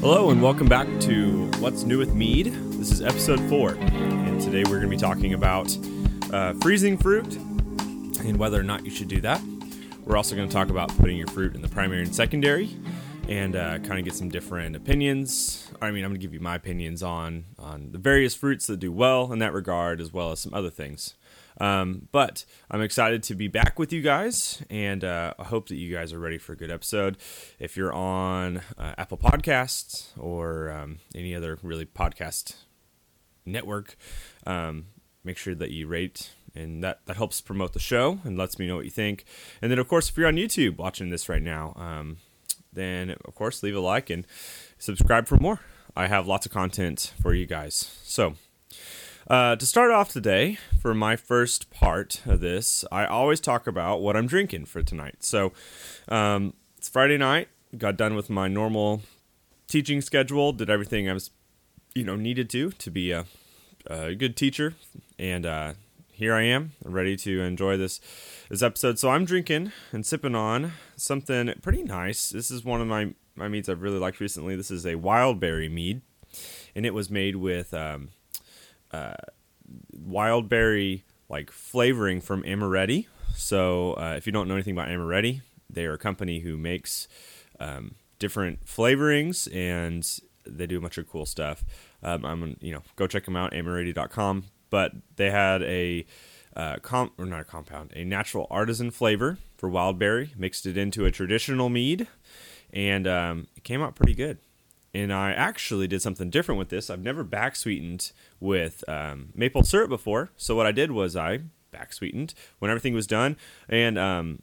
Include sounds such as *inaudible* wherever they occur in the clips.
Hello, and welcome back to What's New with Mead. This is episode four, and today we're going to be talking about uh, freezing fruit and whether or not you should do that. We're also going to talk about putting your fruit in the primary and secondary, and uh, kind of get some different opinions. I mean, I'm going to give you my opinions on on the various fruits that do well in that regard, as well as some other things. Um, but I'm excited to be back with you guys, and uh, I hope that you guys are ready for a good episode. If you're on uh, Apple Podcasts or um, any other really podcast network, um, make sure that you rate, and that, that helps promote the show and lets me know what you think. And then, of course, if you're on YouTube watching this right now, um, then of course leave a like and subscribe for more. I have lots of content for you guys. So, uh, to start off today, for my first part of this, I always talk about what I'm drinking for tonight. So um, it's Friday night. Got done with my normal teaching schedule. Did everything I was, you know, needed to to be a, a good teacher, and uh, here I am, ready to enjoy this this episode. So I'm drinking and sipping on something pretty nice. This is one of my my meads I've really liked recently. This is a wild berry mead, and it was made with. Um, uh, wild berry like flavoring from Amoretti. So uh, if you don't know anything about Amoretti, they are a company who makes um, different flavorings and they do a bunch of cool stuff. Um, I'm you know go check them out amoretti.com. But they had a uh, comp or not a compound, a natural artisan flavor for wild berry, mixed it into a traditional mead, and um, it came out pretty good and I actually did something different with this. I've never back sweetened with um, maple syrup before, so what I did was I back sweetened when everything was done, and um,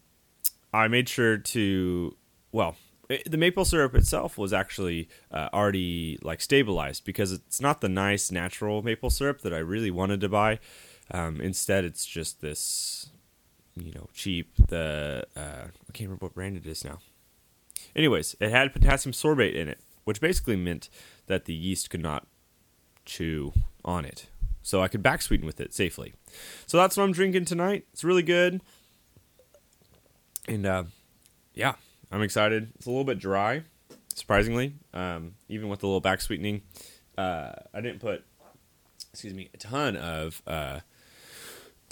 I made sure to well. It, the maple syrup itself was actually uh, already like stabilized because it's not the nice natural maple syrup that I really wanted to buy. Um, instead, it's just this, you know, cheap. The uh, I can't remember what brand it is now. Anyways, it had potassium sorbate in it, which basically meant that the yeast could not chew on it. So I could back sweeten with it safely. So that's what I'm drinking tonight. It's really good. And uh, yeah, I'm excited. It's a little bit dry, surprisingly, um, even with the little back sweetening. Uh, I didn't put, excuse me, a ton of uh,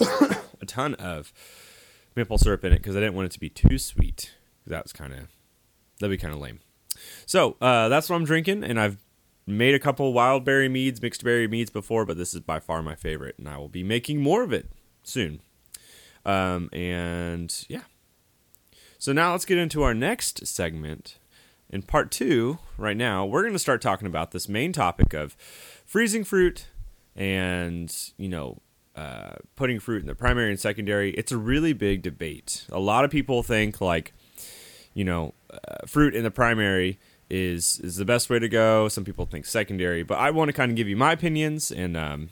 *coughs* a ton of maple syrup in it because I didn't want it to be too sweet. That was kind of that'd be kind of lame. So uh, that's what I'm drinking, and I've made a couple wild berry meads, mixed berry meads before, but this is by far my favorite, and I will be making more of it soon. Um, and yeah. So now let's get into our next segment. In part two, right now, we're going to start talking about this main topic of freezing fruit and, you know, uh, putting fruit in the primary and secondary. It's a really big debate. A lot of people think, like, you know, uh, fruit in the primary is is the best way to go. Some people think secondary, but I want to kind of give you my opinions, and um,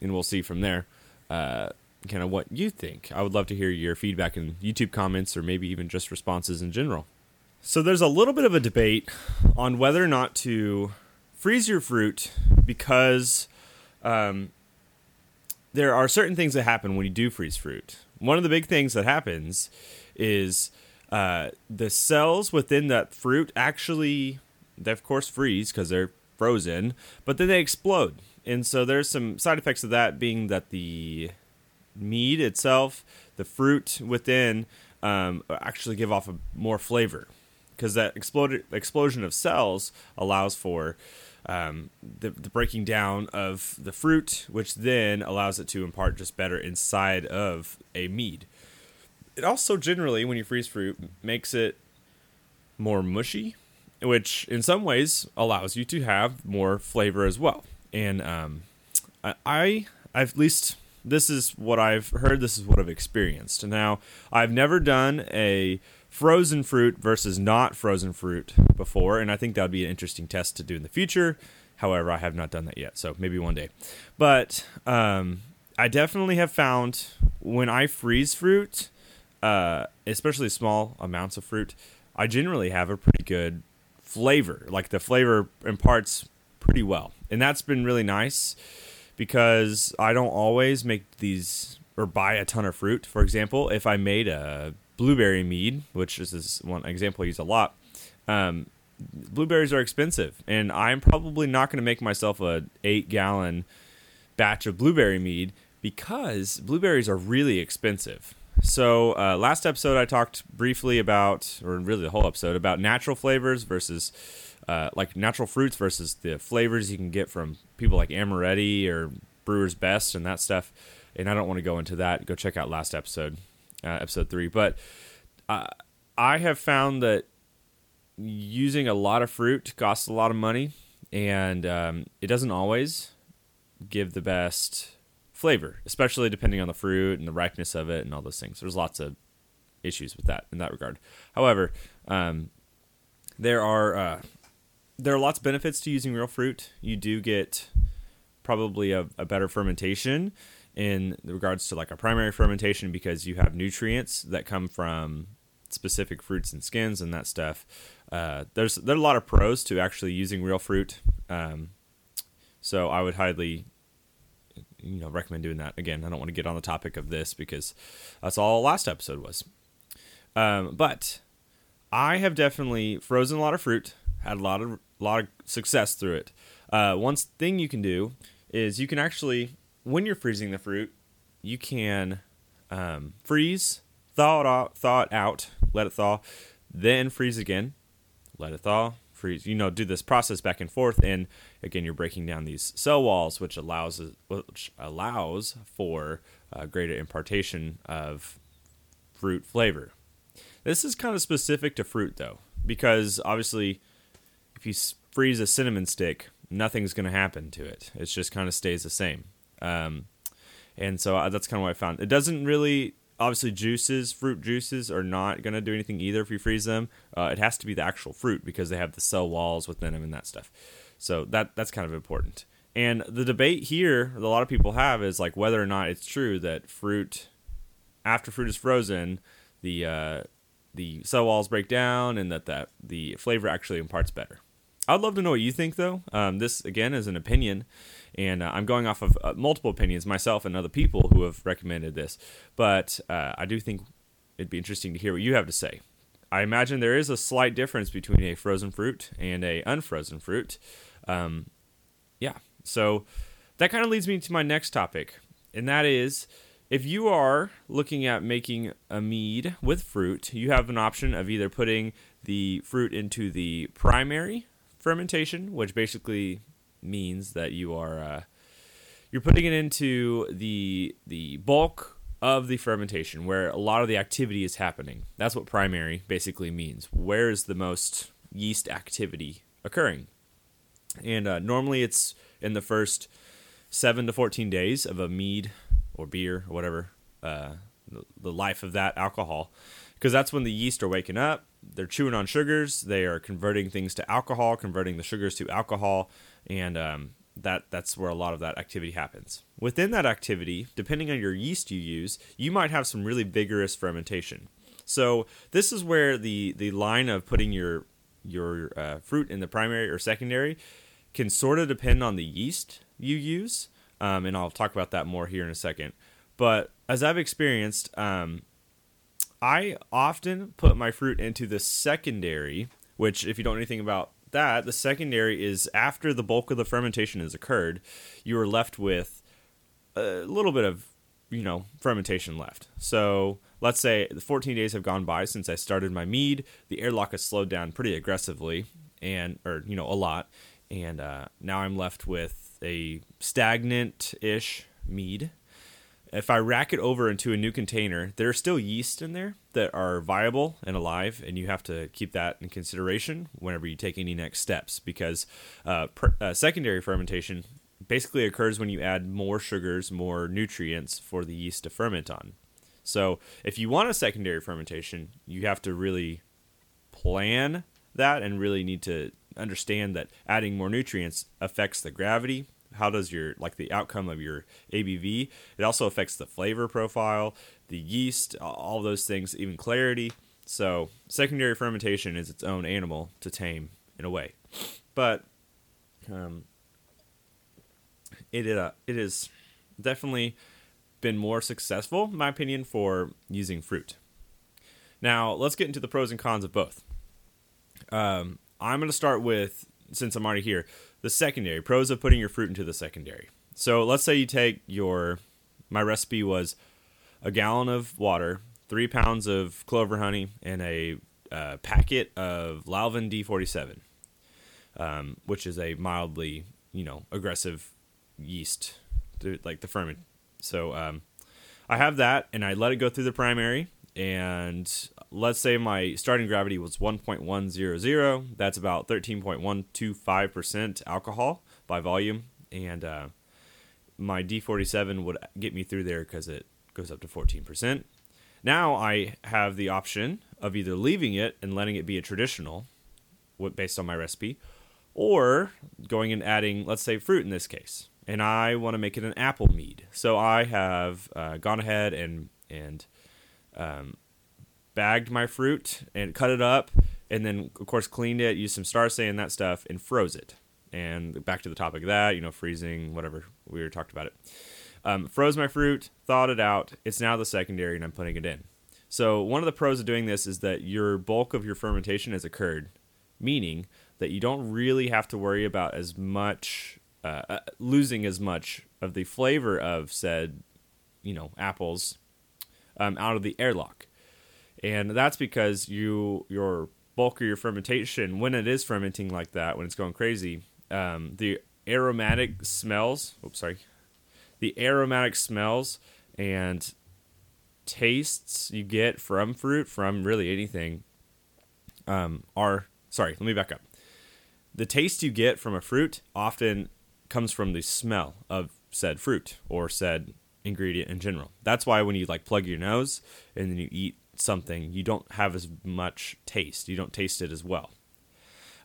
and we'll see from there, uh, kind of what you think. I would love to hear your feedback in YouTube comments, or maybe even just responses in general. So there's a little bit of a debate on whether or not to freeze your fruit because um, there are certain things that happen when you do freeze fruit. One of the big things that happens is uh, the cells within that fruit actually, they of course freeze because they're frozen, but then they explode. And so there's some side effects of that being that the mead itself, the fruit within, um, actually give off a more flavor because that exploded explosion of cells allows for um, the, the, breaking down of the fruit, which then allows it to impart just better inside of a mead it also generally, when you freeze fruit, makes it more mushy, which in some ways allows you to have more flavor as well. And um, I, I, at least this is what I've heard. This is what I've experienced. Now, I've never done a frozen fruit versus not frozen fruit before, and I think that would be an interesting test to do in the future. However, I have not done that yet, so maybe one day. But um, I definitely have found when I freeze fruit, uh, especially small amounts of fruit, I generally have a pretty good flavor. Like the flavor imparts pretty well, and that's been really nice because I don't always make these or buy a ton of fruit. For example, if I made a blueberry mead, which is this one example I use a lot, um, blueberries are expensive, and I'm probably not going to make myself a eight gallon batch of blueberry mead because blueberries are really expensive. So uh, last episode I talked briefly about, or really the whole episode, about natural flavors versus uh, like natural fruits versus the flavors you can get from people like Amoretti or Brewer's Best and that stuff. And I don't want to go into that. Go check out last episode, uh, episode three. But uh, I have found that using a lot of fruit costs a lot of money, and um, it doesn't always give the best flavor, especially depending on the fruit and the ripeness of it and all those things. There's lots of issues with that in that regard. However, um, there are uh, there are lots of benefits to using real fruit. You do get probably a, a better fermentation in regards to like a primary fermentation because you have nutrients that come from specific fruits and skins and that stuff. Uh, there's there are a lot of pros to actually using real fruit. Um, so I would highly you know recommend doing that. Again, I don't want to get on the topic of this because that's all last episode was. Um, but I have definitely frozen a lot of fruit, had a lot of lot of success through it. Uh, one thing you can do is you can actually, when you're freezing the fruit, you can um, freeze, thaw it out, thaw it out, let it thaw, then freeze again, let it thaw, freeze. You know, do this process back and forth, and again, you're breaking down these cell walls, which allows which allows for uh, greater impartation of fruit flavor. This is kind of specific to fruit, though, because obviously, if you freeze a cinnamon stick, nothing's going to happen to it. It just kind of stays the same. Um, and so uh, that's kind of what I found. It doesn't really, obviously, juices, fruit juices are not going to do anything either if you freeze them. Uh, it has to be the actual fruit because they have the cell walls within them and that stuff. So that that's kind of important. And the debate here that a lot of people have is like whether or not it's true that fruit, after fruit is frozen, the uh, the cell walls break down and that, that the flavor actually imparts better. I'd love to know what you think, though. Um, this, again, is an opinion, and uh, I'm going off of uh, multiple opinions myself and other people who have recommended this. But uh, I do think it'd be interesting to hear what you have to say. I imagine there is a slight difference between a frozen fruit and a unfrozen fruit. Um, yeah, so that kind of leads me to my next topic, and that is if you are looking at making a mead with fruit, you have an option of either putting the fruit into the primary fermentation, which basically means that you are uh, you're putting it into the the bulk of the fermentation where a lot of the activity is happening. That's what primary basically means. Where is the most yeast activity occurring? And uh, normally it's in the first seven to 14 days of a mead or beer or whatever, uh, the, the life of that alcohol, because that's when the yeast are waking up they're chewing on sugars. They are converting things to alcohol, converting the sugars to alcohol, and um, that that's where a lot of that activity happens. Within that activity, depending on your yeast you use, you might have some really vigorous fermentation. So this is where the the line of putting your your uh, fruit in the primary or secondary can sort of depend on the yeast you use, um, and I'll talk about that more here in a second. But as I've experienced, um, I often put my fruit into the secondary, which, if you don't know anything about that, the secondary is after the bulk of the fermentation has occurred, you are left with a little bit of, you know, fermentation left. So let's say the 14 days have gone by since I started my mead. The airlock has slowed down pretty aggressively, and or you know a lot, and uh, now I'm left with a stagnant-ish mead if I rack it over into a new container, there are still yeast in there that are viable and alive, and you have to keep that in consideration whenever you take any next steps because uh, uh, secondary fermentation basically occurs when you add more sugars, more nutrients for the yeast to ferment on. So, if you want a secondary fermentation, you have to really plan that and really need to understand that adding more nutrients affects the gravity how does your like the outcome of your ABV? It also affects the flavor profile, the yeast, all those things, even clarity. So secondary fermentation is its own animal to tame in a way, but um, it uh, it is definitely been more successful, in my opinion, for using fruit. Now let's get into the pros and cons of both. Um, I'm going to start with, since I'm already here, the secondary pros of putting your fruit into the secondary. So let's say you take your, my recipe was a gallon of water, three pounds of clover honey, and a uh, packet of Lalvin D47, um, which is a mildly, you know, aggressive yeast, like the ferment. So um, I have that, and I let it go through the primary, and let's say my starting gravity was 1.100. That's about 13.125% alcohol by volume, and uh, my D47 would get me through there because it goes up to 14%. Now I have the option of either leaving it and letting it be a traditional, based on my recipe, or going and adding, let's say, fruit in this case. And I want to make it an apple mead. So I have uh, gone ahead and and um, bagged my fruit and cut it up, and then of course cleaned it, used some Star San and that stuff, and froze it. And back to the topic of that, you know, freezing, whatever we were talked about it. Um, froze my fruit, thawed it out. It's now the secondary, and I'm putting it in. So one of the pros of doing this is that your bulk of your fermentation has occurred, meaning that you don't really have to worry about as much uh, uh, losing as much of the flavor of said, you know, apples um, out of the airlock, and that's because you your bulk of your fermentation when it is fermenting like that when it's going crazy, um, the aromatic smells. Oops, sorry the aromatic smells and tastes you get from fruit, from really anything, um, are sorry. Let me back up. The taste you get from a fruit often comes from the smell of said fruit or said ingredient in general. That's why when you like plug your nose and then you eat something, you don't have as much taste. You don't taste it as well.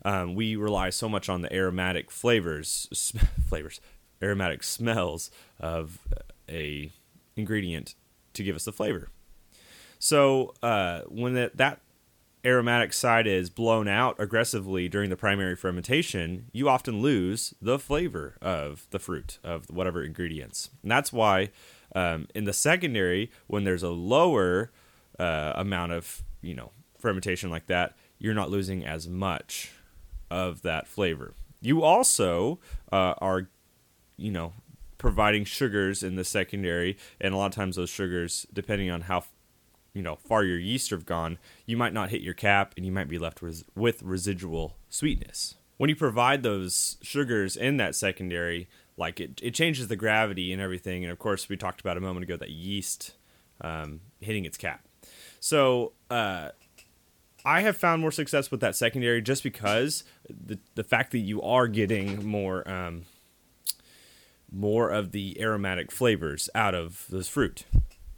Um, we rely so much on the aromatic flavors, *laughs* flavors, aromatic smells of a ingredient to give us the flavor. So uh, when that, that aromatic side is blown out aggressively during the primary fermentation, you often lose the flavor of the fruit of whatever ingredients. And that's why um, in the secondary, when there's a lower uh, amount of you know fermentation like that, you're not losing as much of that flavor. You also uh, are you know providing sugars in the secondary and a lot of times those sugars depending on how you know far your yeast have gone you might not hit your cap and you might be left with, with residual sweetness when you provide those sugars in that secondary like it, it changes the gravity and everything and of course we talked about a moment ago that yeast um, hitting its cap so uh, I have found more success with that secondary just because the the fact that you are getting more um, more of the aromatic flavors out of this fruit.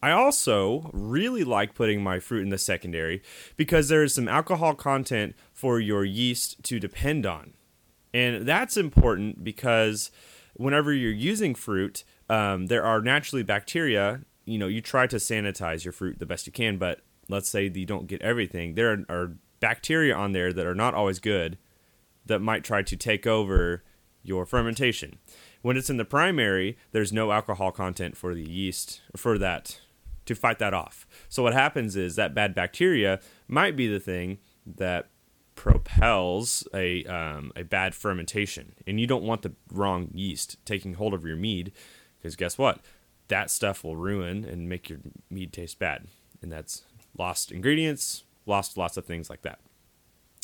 I also really like putting my fruit in the secondary because there is some alcohol content for your yeast to depend on. And that's important because whenever you're using fruit, um, there are naturally bacteria. You know, you try to sanitize your fruit the best you can, but let's say you don't get everything. There are, bacteria on there that are not always good that might try to take over your fermentation. When it's in the primary, there's no alcohol content for the yeast for that to fight that off. So what happens is that bad bacteria might be the thing that propels a um, a bad fermentation, and you don't want the wrong yeast taking hold of your mead, because guess what? That stuff will ruin and make your mead taste bad, and that's lost ingredients, lost lots of things like that.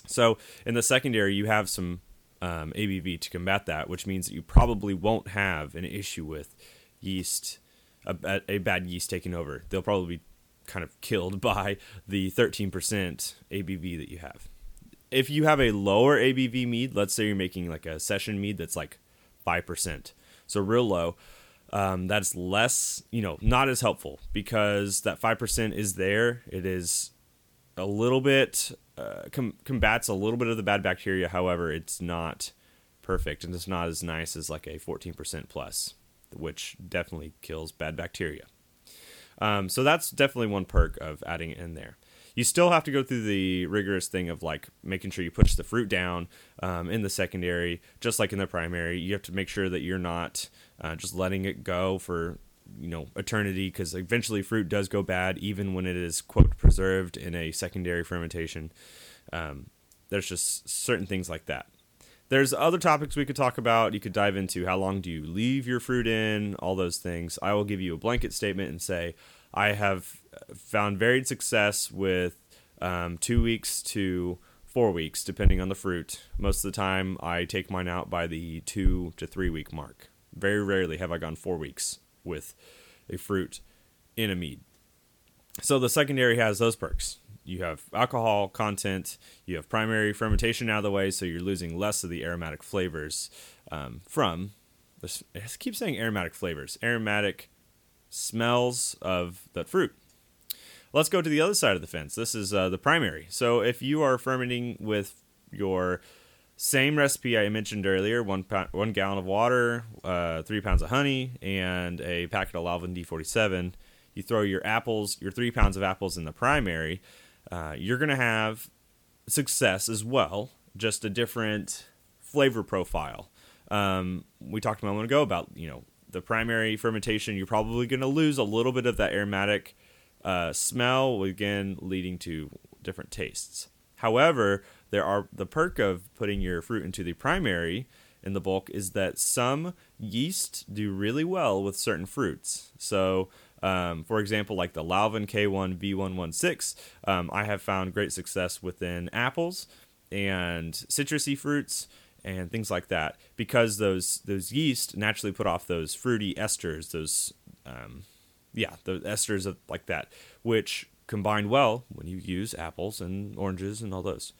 So in the secondary, you have some um, ABV to combat that, which means that you probably won't have an issue with yeast, a, a bad yeast taking over. They'll probably be kind of killed *laughs* by the 13% ABV that you have. If you have a lower ABV mead, let's say you're making like a session mead that's like 5%, so real low, um, that's less, you know, not as helpful because that 5% is there. It is a little bit uh, com- combats a little bit of the bad bacteria. However, it's not perfect and it's not as nice as like a 14% plus, which definitely kills bad bacteria. Um, so that's definitely one perk of adding it in there. You still have to go through the rigorous thing of like making sure you push the fruit down um, in the secondary, just like in the primary. You have to make sure that you're not uh, just letting it go for you know eternity because eventually fruit does go bad even when it is quote preserved in a secondary fermentation um, there's just certain things like that. There's other topics we could talk about. You could dive into how long do you leave your fruit in, all those things. I will give you a blanket statement and say I have found varied success with um, two weeks to four weeks, depending on the fruit. Most of the time, I take mine out by the two to three week mark. Very rarely have I gone four weeks with a fruit in a mead. So the secondary has those perks you have alcohol content, you have primary fermentation out of the way, so you're losing less of the aromatic flavors um, from. I keep saying aromatic flavors, aromatic smells of that fruit. Let's go to the other side of the fence. This is uh, the primary. So if you are fermenting with your same recipe I mentioned earlier one pound, one gallon of water, uh, three pounds of honey, and a packet of Lalvin D47. You throw your apples, your three pounds of apples in the primary. Uh, you're going to have success as well, just a different flavor profile. Um, we talked a moment ago about you know the primary fermentation. You're probably going to lose a little bit of that aromatic uh, smell, again leading to different tastes. However, there are the perk of putting your fruit into the primary in the bulk is that some yeast do really well with certain fruits. So um, for example, like the Lalvin K1 V116, um, I have found great success within apples and citrusy fruits and things like that because those those yeast naturally put off those fruity esters, those um, yeah, the esters of, like that, which combine well when you use apples and oranges and all those.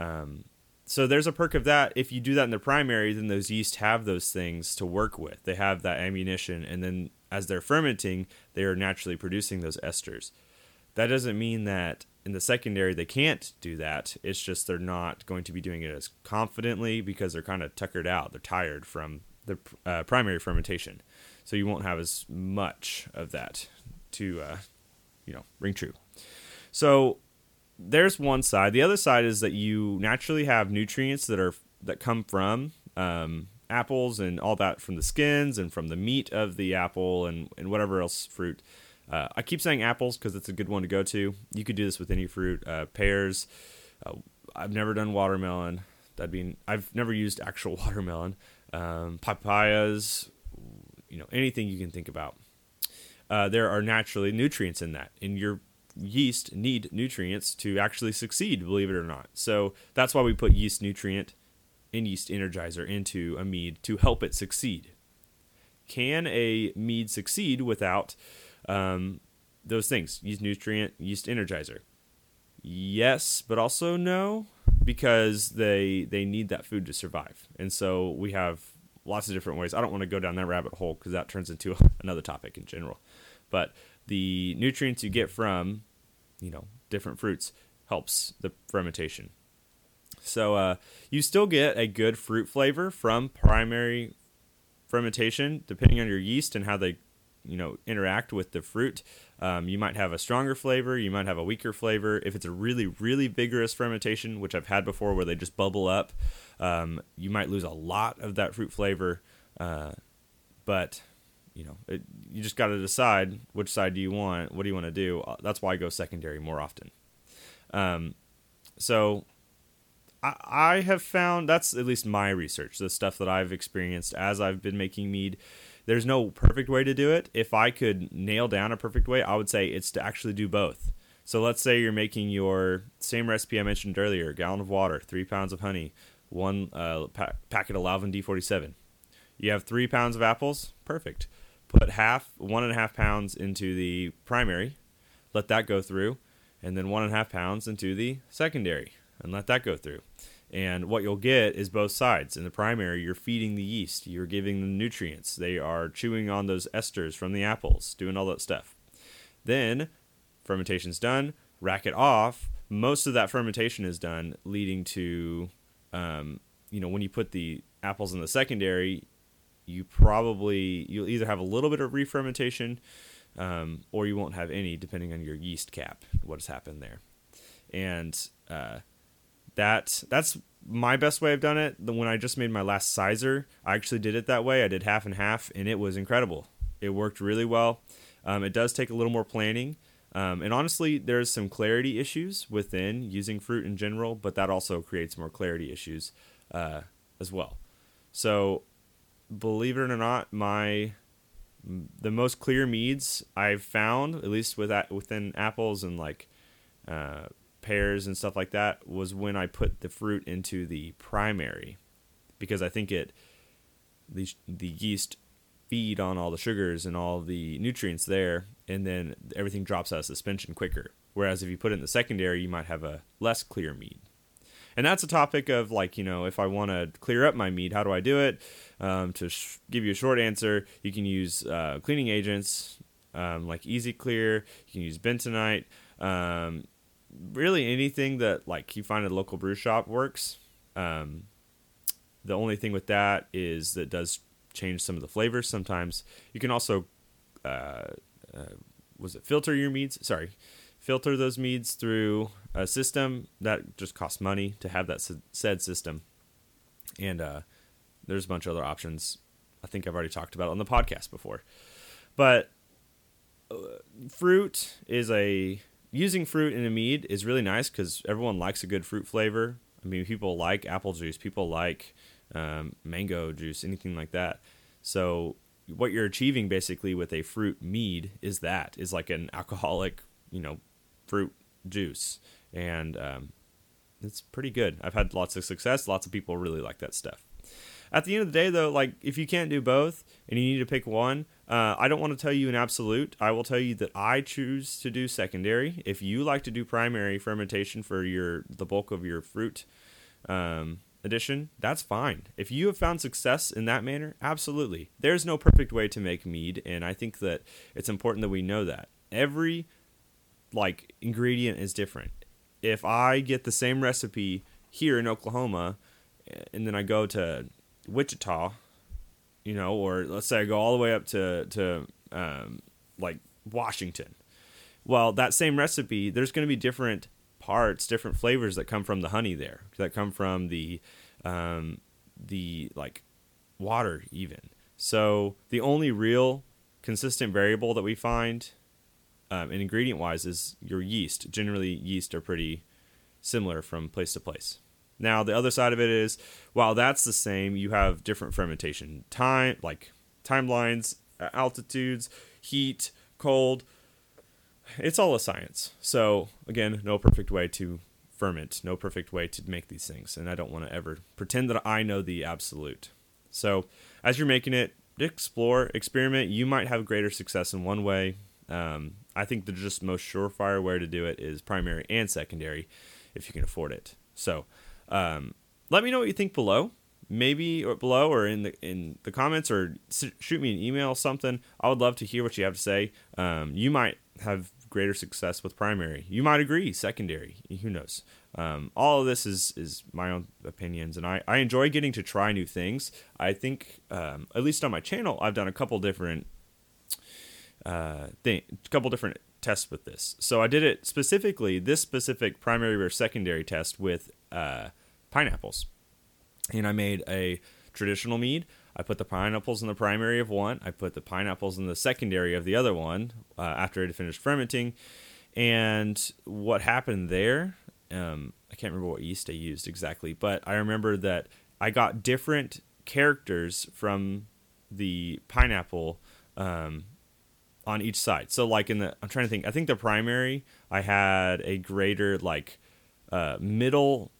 Um, so there's a perk of that. If you do that in the primary, then those yeast have those things to work with. They have that ammunition, and then as they're fermenting, they are naturally producing those esters. That doesn't mean that in the secondary they can't do that. It's just they're not going to be doing it as confidently because they're kind of tuckered out. They're tired from the uh, primary fermentation, so you won't have as much of that to, uh, you know, ring true. So there's one side. The other side is that you naturally have nutrients that are that come from um, apples and all that from the skins and from the meat of the apple and, and whatever else fruit. Uh, I keep saying apples because it's a good one to go to. You could do this with any fruit. Uh, pears. Uh, I've never done watermelon. That'd be. I've never used actual *laughs* watermelon. Um, papayas. You know anything you can think about. Uh, there are naturally nutrients in that, and your yeast need nutrients to actually succeed. Believe it or not. So that's why we put yeast nutrient and yeast energizer into a mead to help it succeed. Can a mead succeed without um, those things? Yeast nutrient, yeast energizer. Yes, but also no, because they they need that food to survive, and so we have lots of different ways. I don't want to go down that rabbit hole because that turns into *laughs* another topic in general. But the nutrients you get from, you know, different fruits helps the fermentation. So uh, you still get a good fruit flavor from primary fermentation, depending on your yeast and how they, you know, interact with the fruit. Um, you might have a stronger flavor. You might have a weaker flavor. If it's a really, really vigorous fermentation, which I've had before, where they just bubble up, um, you might lose a lot of that fruit flavor. Uh, but you know, it, you just got to decide which side do you want. What do you want to do? Uh, that's why I go secondary more often. Um, so I, have found that's at least my research, the stuff that I've experienced as I've been making mead. There's no perfect way to do it. If I could nail down a perfect way, I would say it's to actually do both. So let's say you're making your same recipe I mentioned earlier: gallon of water, three pounds of honey, one uh, pa- packet of Lalvin D47. You have three pounds of apples. Perfect. Put half, one and a half pounds into the primary. Let that go through, and then one and a half pounds into the secondary and let that go through. And what you'll get is both sides. In the primary, you're feeding the yeast, you're giving them nutrients. They are chewing on those esters from the apples, doing all that stuff. Then, fermentation's done, rack it off. Most of that fermentation is done, leading to, um, you know, when you put the apples in the secondary, you probably, you'll either have a little bit of re-fermentation um, or you won't have any, depending on your yeast cap, what has happened there. And, uh, that that's my best way I've done it. When I just made my last cyser, I actually did it that way. I did half and half, and it was incredible. It worked really well. Um, it does take a little more planning Um, and honestly, there's some clarity issues within using fruit in general, but that also creates more clarity issues uh, as well. So, believe it or not, my the most clear meads I've found, at least with within apples and like uh, pears and stuff like that, was when I put the fruit into the primary, because I think it the the yeast feed on all the sugars and all the nutrients there, and then everything drops out of suspension quicker. Whereas if you put it in the secondary, you might have a less clear mead. And that's a topic of like, you know, if I want to clear up my mead, how do I do it? Um, to sh- give you a short answer, you can use uh, cleaning agents um, like Easy Clear, you can use bentonite. Um, really anything that like you find at a local brew shop works. Um, the only thing with that is that does change some of the flavors sometimes. You can also, uh, uh, was it filter your meads? Sorry, filter those meads through a system that just costs money to have that said system. And uh, there's a bunch of other options. I think I've already talked about on the podcast before. But uh, fruit is a using fruit in a mead is really nice because everyone likes a good fruit flavor. I mean, people like apple juice, people like um, mango juice, anything like that. So what you're achieving basically with a fruit mead is that is like an alcoholic, you know, fruit juice, and um, it's pretty good. I've had lots of success. Lots of people really like that stuff. At the end of the day, though, like if you can't do both and you need to pick one, uh, I don't want to tell you an absolute. I will tell you that I choose to do secondary. If you like to do primary fermentation for your the bulk of your fruit um, edition, that's fine. If you have found success in that manner, absolutely. There's no perfect way to make mead, and I think that it's important that we know that. Every like ingredient is different. If I get the same recipe here in Oklahoma and then I go to Wichita, you know, or let's say I go all the way up to to um, like Washington. Well, that same recipe, there's going to be different parts, different flavors that come from the honey there, that come from the um, the like water even. So the only real consistent variable that we find um, and ingredient wise is your yeast. Generally, yeast are pretty similar from place to place. Now, the other side of it is while that's the same, you have different fermentation time, like timelines, altitudes, heat, cold, it's all a science. So again, no perfect way to ferment, no perfect way to make these things, and I don't want to ever pretend that I know the absolute. So as you're making it, explore, experiment. You might have greater success in one way. Um, I think the just most surefire way to do it is primary and secondary, if you can afford it. So um, let me know what you think below maybe or below or in the in the comments or shoot me an email or something i would love to hear what you have to say um, you might have greater success with primary. You might agree, secondary. Who knows? Um, all of this is is my own opinions, and I, I enjoy getting to try new things. I think, um, at least on my channel, I've done a couple different uh, thing, a couple different tests with this. So I did it specifically, this specific primary or secondary test with uh, pineapples, and I made a traditional mead. I put the pineapples in the primary of one. I put the pineapples in the secondary of the other one uh, after it had finished fermenting. And what happened there, um, I can't remember what yeast I used exactly, but I remember that I got different characters from the pineapple um, on each side. So, like in the, I'm trying to think, I think the primary, I had a greater, like, uh, middle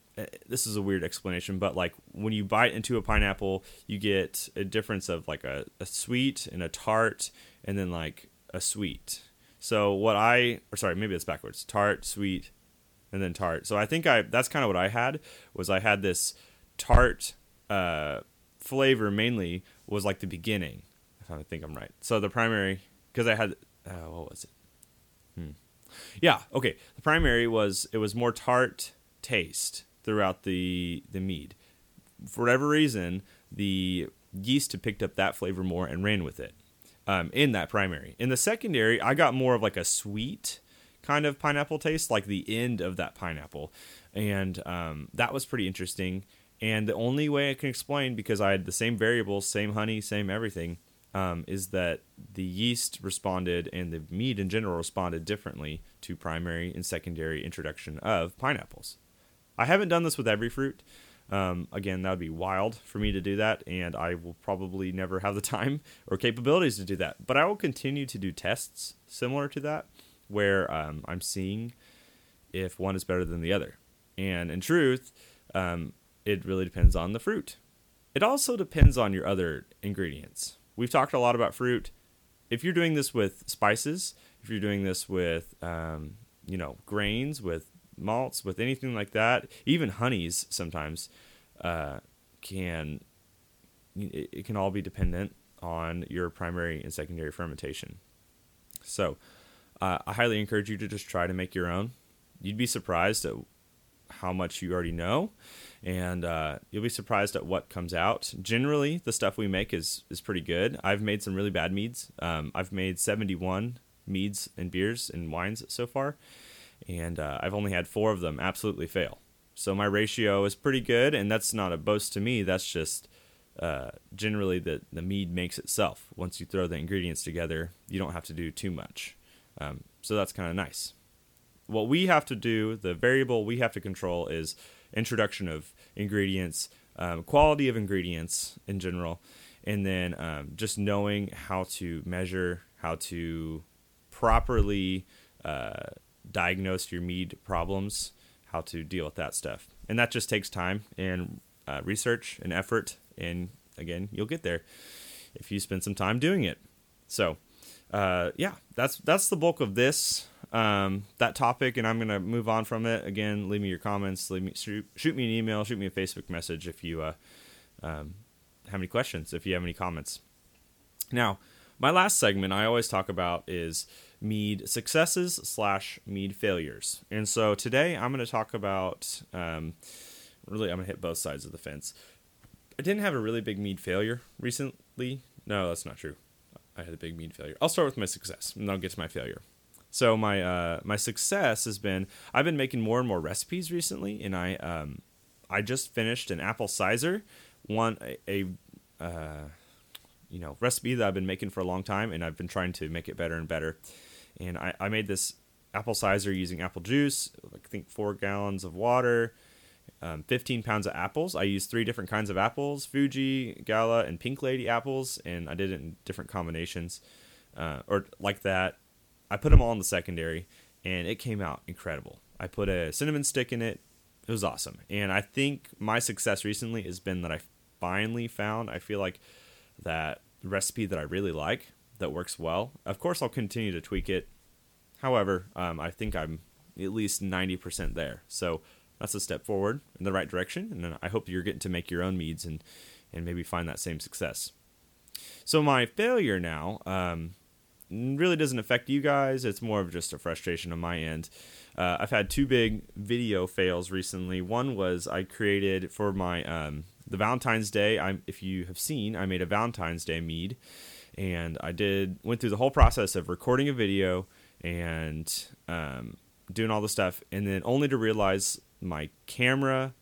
this is a weird explanation, but like when you bite into a pineapple, you get a difference of like a, a sweet and a tart, and then like a sweet. So what I, or sorry, maybe it's backwards: tart, sweet, and then tart. So I think I that's kind of what I had was I had this tart uh, flavor mainly was like the beginning. If I think I'm right. So the primary because I had uh, what was it? Hmm. Yeah, okay. The primary was it was more tart taste throughout the the mead. For whatever reason, the yeast had picked up that flavor more and ran with it um, in that primary. In the secondary, I got more of like a sweet kind of pineapple taste, like the end of that pineapple, and um, that was pretty interesting. And the only way I can explain, because I had the same variables, same honey, same everything, um, is that the yeast responded and the mead in general responded differently to primary and secondary introduction of pineapples. I haven't done this with every fruit. Um, again, that would be wild for me to do that, and I will probably never have the *laughs* time or capabilities to do that. But I will continue to do tests similar to that, where um, I'm seeing if one is better than the other. And in truth, um, it really depends on the fruit. It also depends on your other ingredients. We've talked a lot about fruit. If you're doing this with spices, if you're doing this with, um, you know, grains, with malts, with anything like that, even honeys sometimes uh, can it, it can all be dependent on your primary and secondary fermentation. So, uh, I highly encourage you to just try to make your own. You'd be surprised at how much you already know, and uh, you'll be surprised at what comes out. Generally, the stuff we make is is pretty good. I've made some really bad meads. Um, I've made 71 meads and beers and wines so far, and uh, I've only had four of them absolutely fail. So my ratio is pretty good, and that's not a boast to me. That's just uh, generally the the mead makes itself. Once you throw the ingredients together, you don't have to do too much. Um, so that's kind of nice. What we have to do, the variable we have to control, is introduction of ingredients, um, quality of ingredients in general, and then um, just knowing how to measure, how to properly uh, diagnose your mead problems, how to deal with that stuff. And that just takes time and uh, research and effort. And again, you'll get there if you spend some time doing it. So, uh, yeah, that's that's the bulk of this um, that topic, and I'm gonna move on from it. Again, leave me your comments. Leave me shoot, shoot me an email, shoot me a Facebook message if you uh, um, have any questions, if you have any comments. Now, my last segment I always talk about is mead successes slash mead failures. And so today I'm going to talk about um, really, I'm going to hit both sides of the fence. I didn't have a really big mead failure recently. No, that's not true. I had a big mead failure. I'll start with my success and then I'll get to my failure. So my uh, my success has been I've been making more and more recipes recently, and I um, I just finished an apple cider, one a, a uh, you know recipe that I've been making for a long time, and I've been trying to make it better and better and I, I made this apple cider using apple juice, I think four gallons of water, um, 15 pounds of apples. I used three different kinds of apples Fuji, Gala, and Pink Lady apples, and I did it in different combinations uh, or like that. I put them all in the secondary, and it came out incredible. I put a cinnamon stick in it. It was awesome. And I think my success recently has been that I finally found, I feel like, that recipe that I really like that works well. Of course, I'll continue to tweak it. However, um, I think I'm at least 90% there. So that's a step forward in the right direction. And I hope you're getting to make your own meads and, and maybe find that same success. So my failure now um, really doesn't affect you guys. It's more of just a frustration on my end. Uh, I've had two big video fails recently. One was I created for my um, the Valentine's Day. I, if you have seen, I made a Valentine's Day mead, and I did went through the whole process of recording a video and um, doing all the stuff, and then only to realize my camera,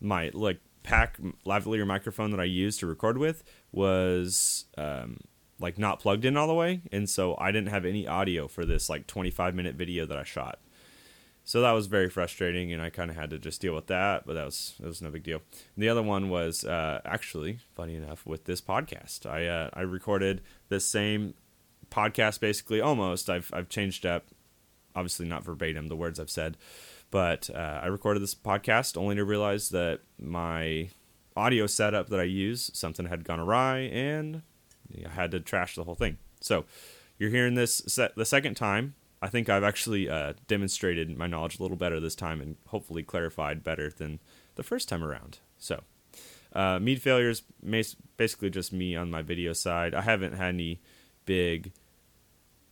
my like pack lavalier microphone that I used to record with was um, like not plugged in all the way, and so I didn't have any audio for this like 25 minute video that I shot. So that was very frustrating, and I kind of had to just deal with that. But that was that was no big deal. And the other one was uh, actually funny enough with this podcast. I uh, I recorded the same podcast basically almost. I've I've changed up, obviously not verbatim the words I've said, but uh, I recorded this podcast only to realize that my audio setup that I use something had gone awry, and I had to trash the whole thing. So you're hearing this the second time I think I've actually uh, demonstrated my knowledge a little better this time and hopefully clarified better than the first time around. So, uh, mead failures basically just me on my video side. I haven't had any big,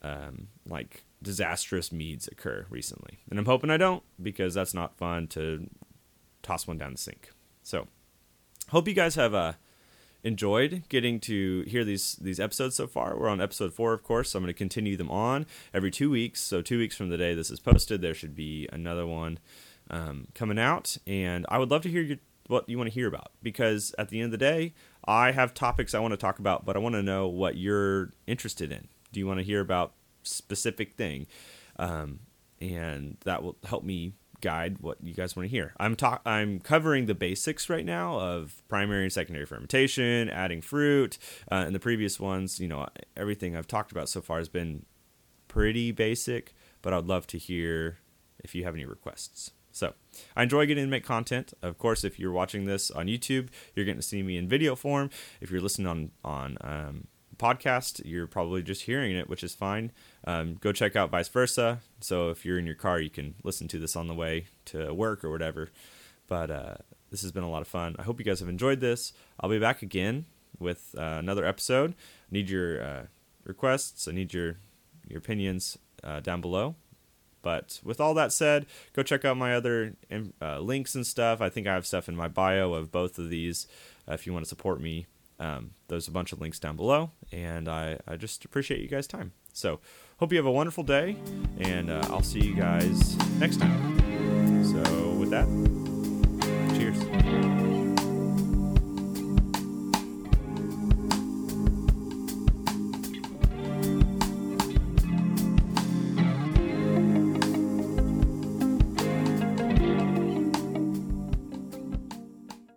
um, like disastrous meads occur recently, and I'm hoping I don't because that's not fun to toss one down the sink. So, hope you guys have a enjoyed getting to hear these these episodes so far. We're on episode four, of course, so I'm going to continue them on every two weeks. So two weeks from the day this is posted, there should be another one um, coming out, and I would love to hear your, what you want to hear about because at the end of the day, I have topics I want to talk about, but I want to know what you're interested in. Do you want to hear about specific thing? Um, and that will help me guide what you guys want to hear. I'm talk I'm covering the basics right now of primary and secondary fermentation, adding fruit. Uh, in the previous ones, you know, everything I've talked about so far has been pretty basic, but I'd love to hear if you have any requests. So I enjoy getting to make content. Of course, if you're watching this on YouTube, you're getting to see me in video form. If you're listening on on um, podcast, you're probably just hearing it, which is fine. Um, go check out vice versa. So if you're in your car, you can listen to this on the way to work or whatever. But uh, this has been a lot of fun. I hope you guys have enjoyed this. I'll be back again with uh, another episode. I need your uh, requests. I need your your opinions uh, down below. But with all that said, go check out my other uh, links and stuff. I think I have stuff in my bio of both of these uh, if you want to support me. Um, there's a bunch of links down below, and I, I just appreciate you guys' time. So, hope you have a wonderful day, and uh, I'll see you guys next time. So, with that,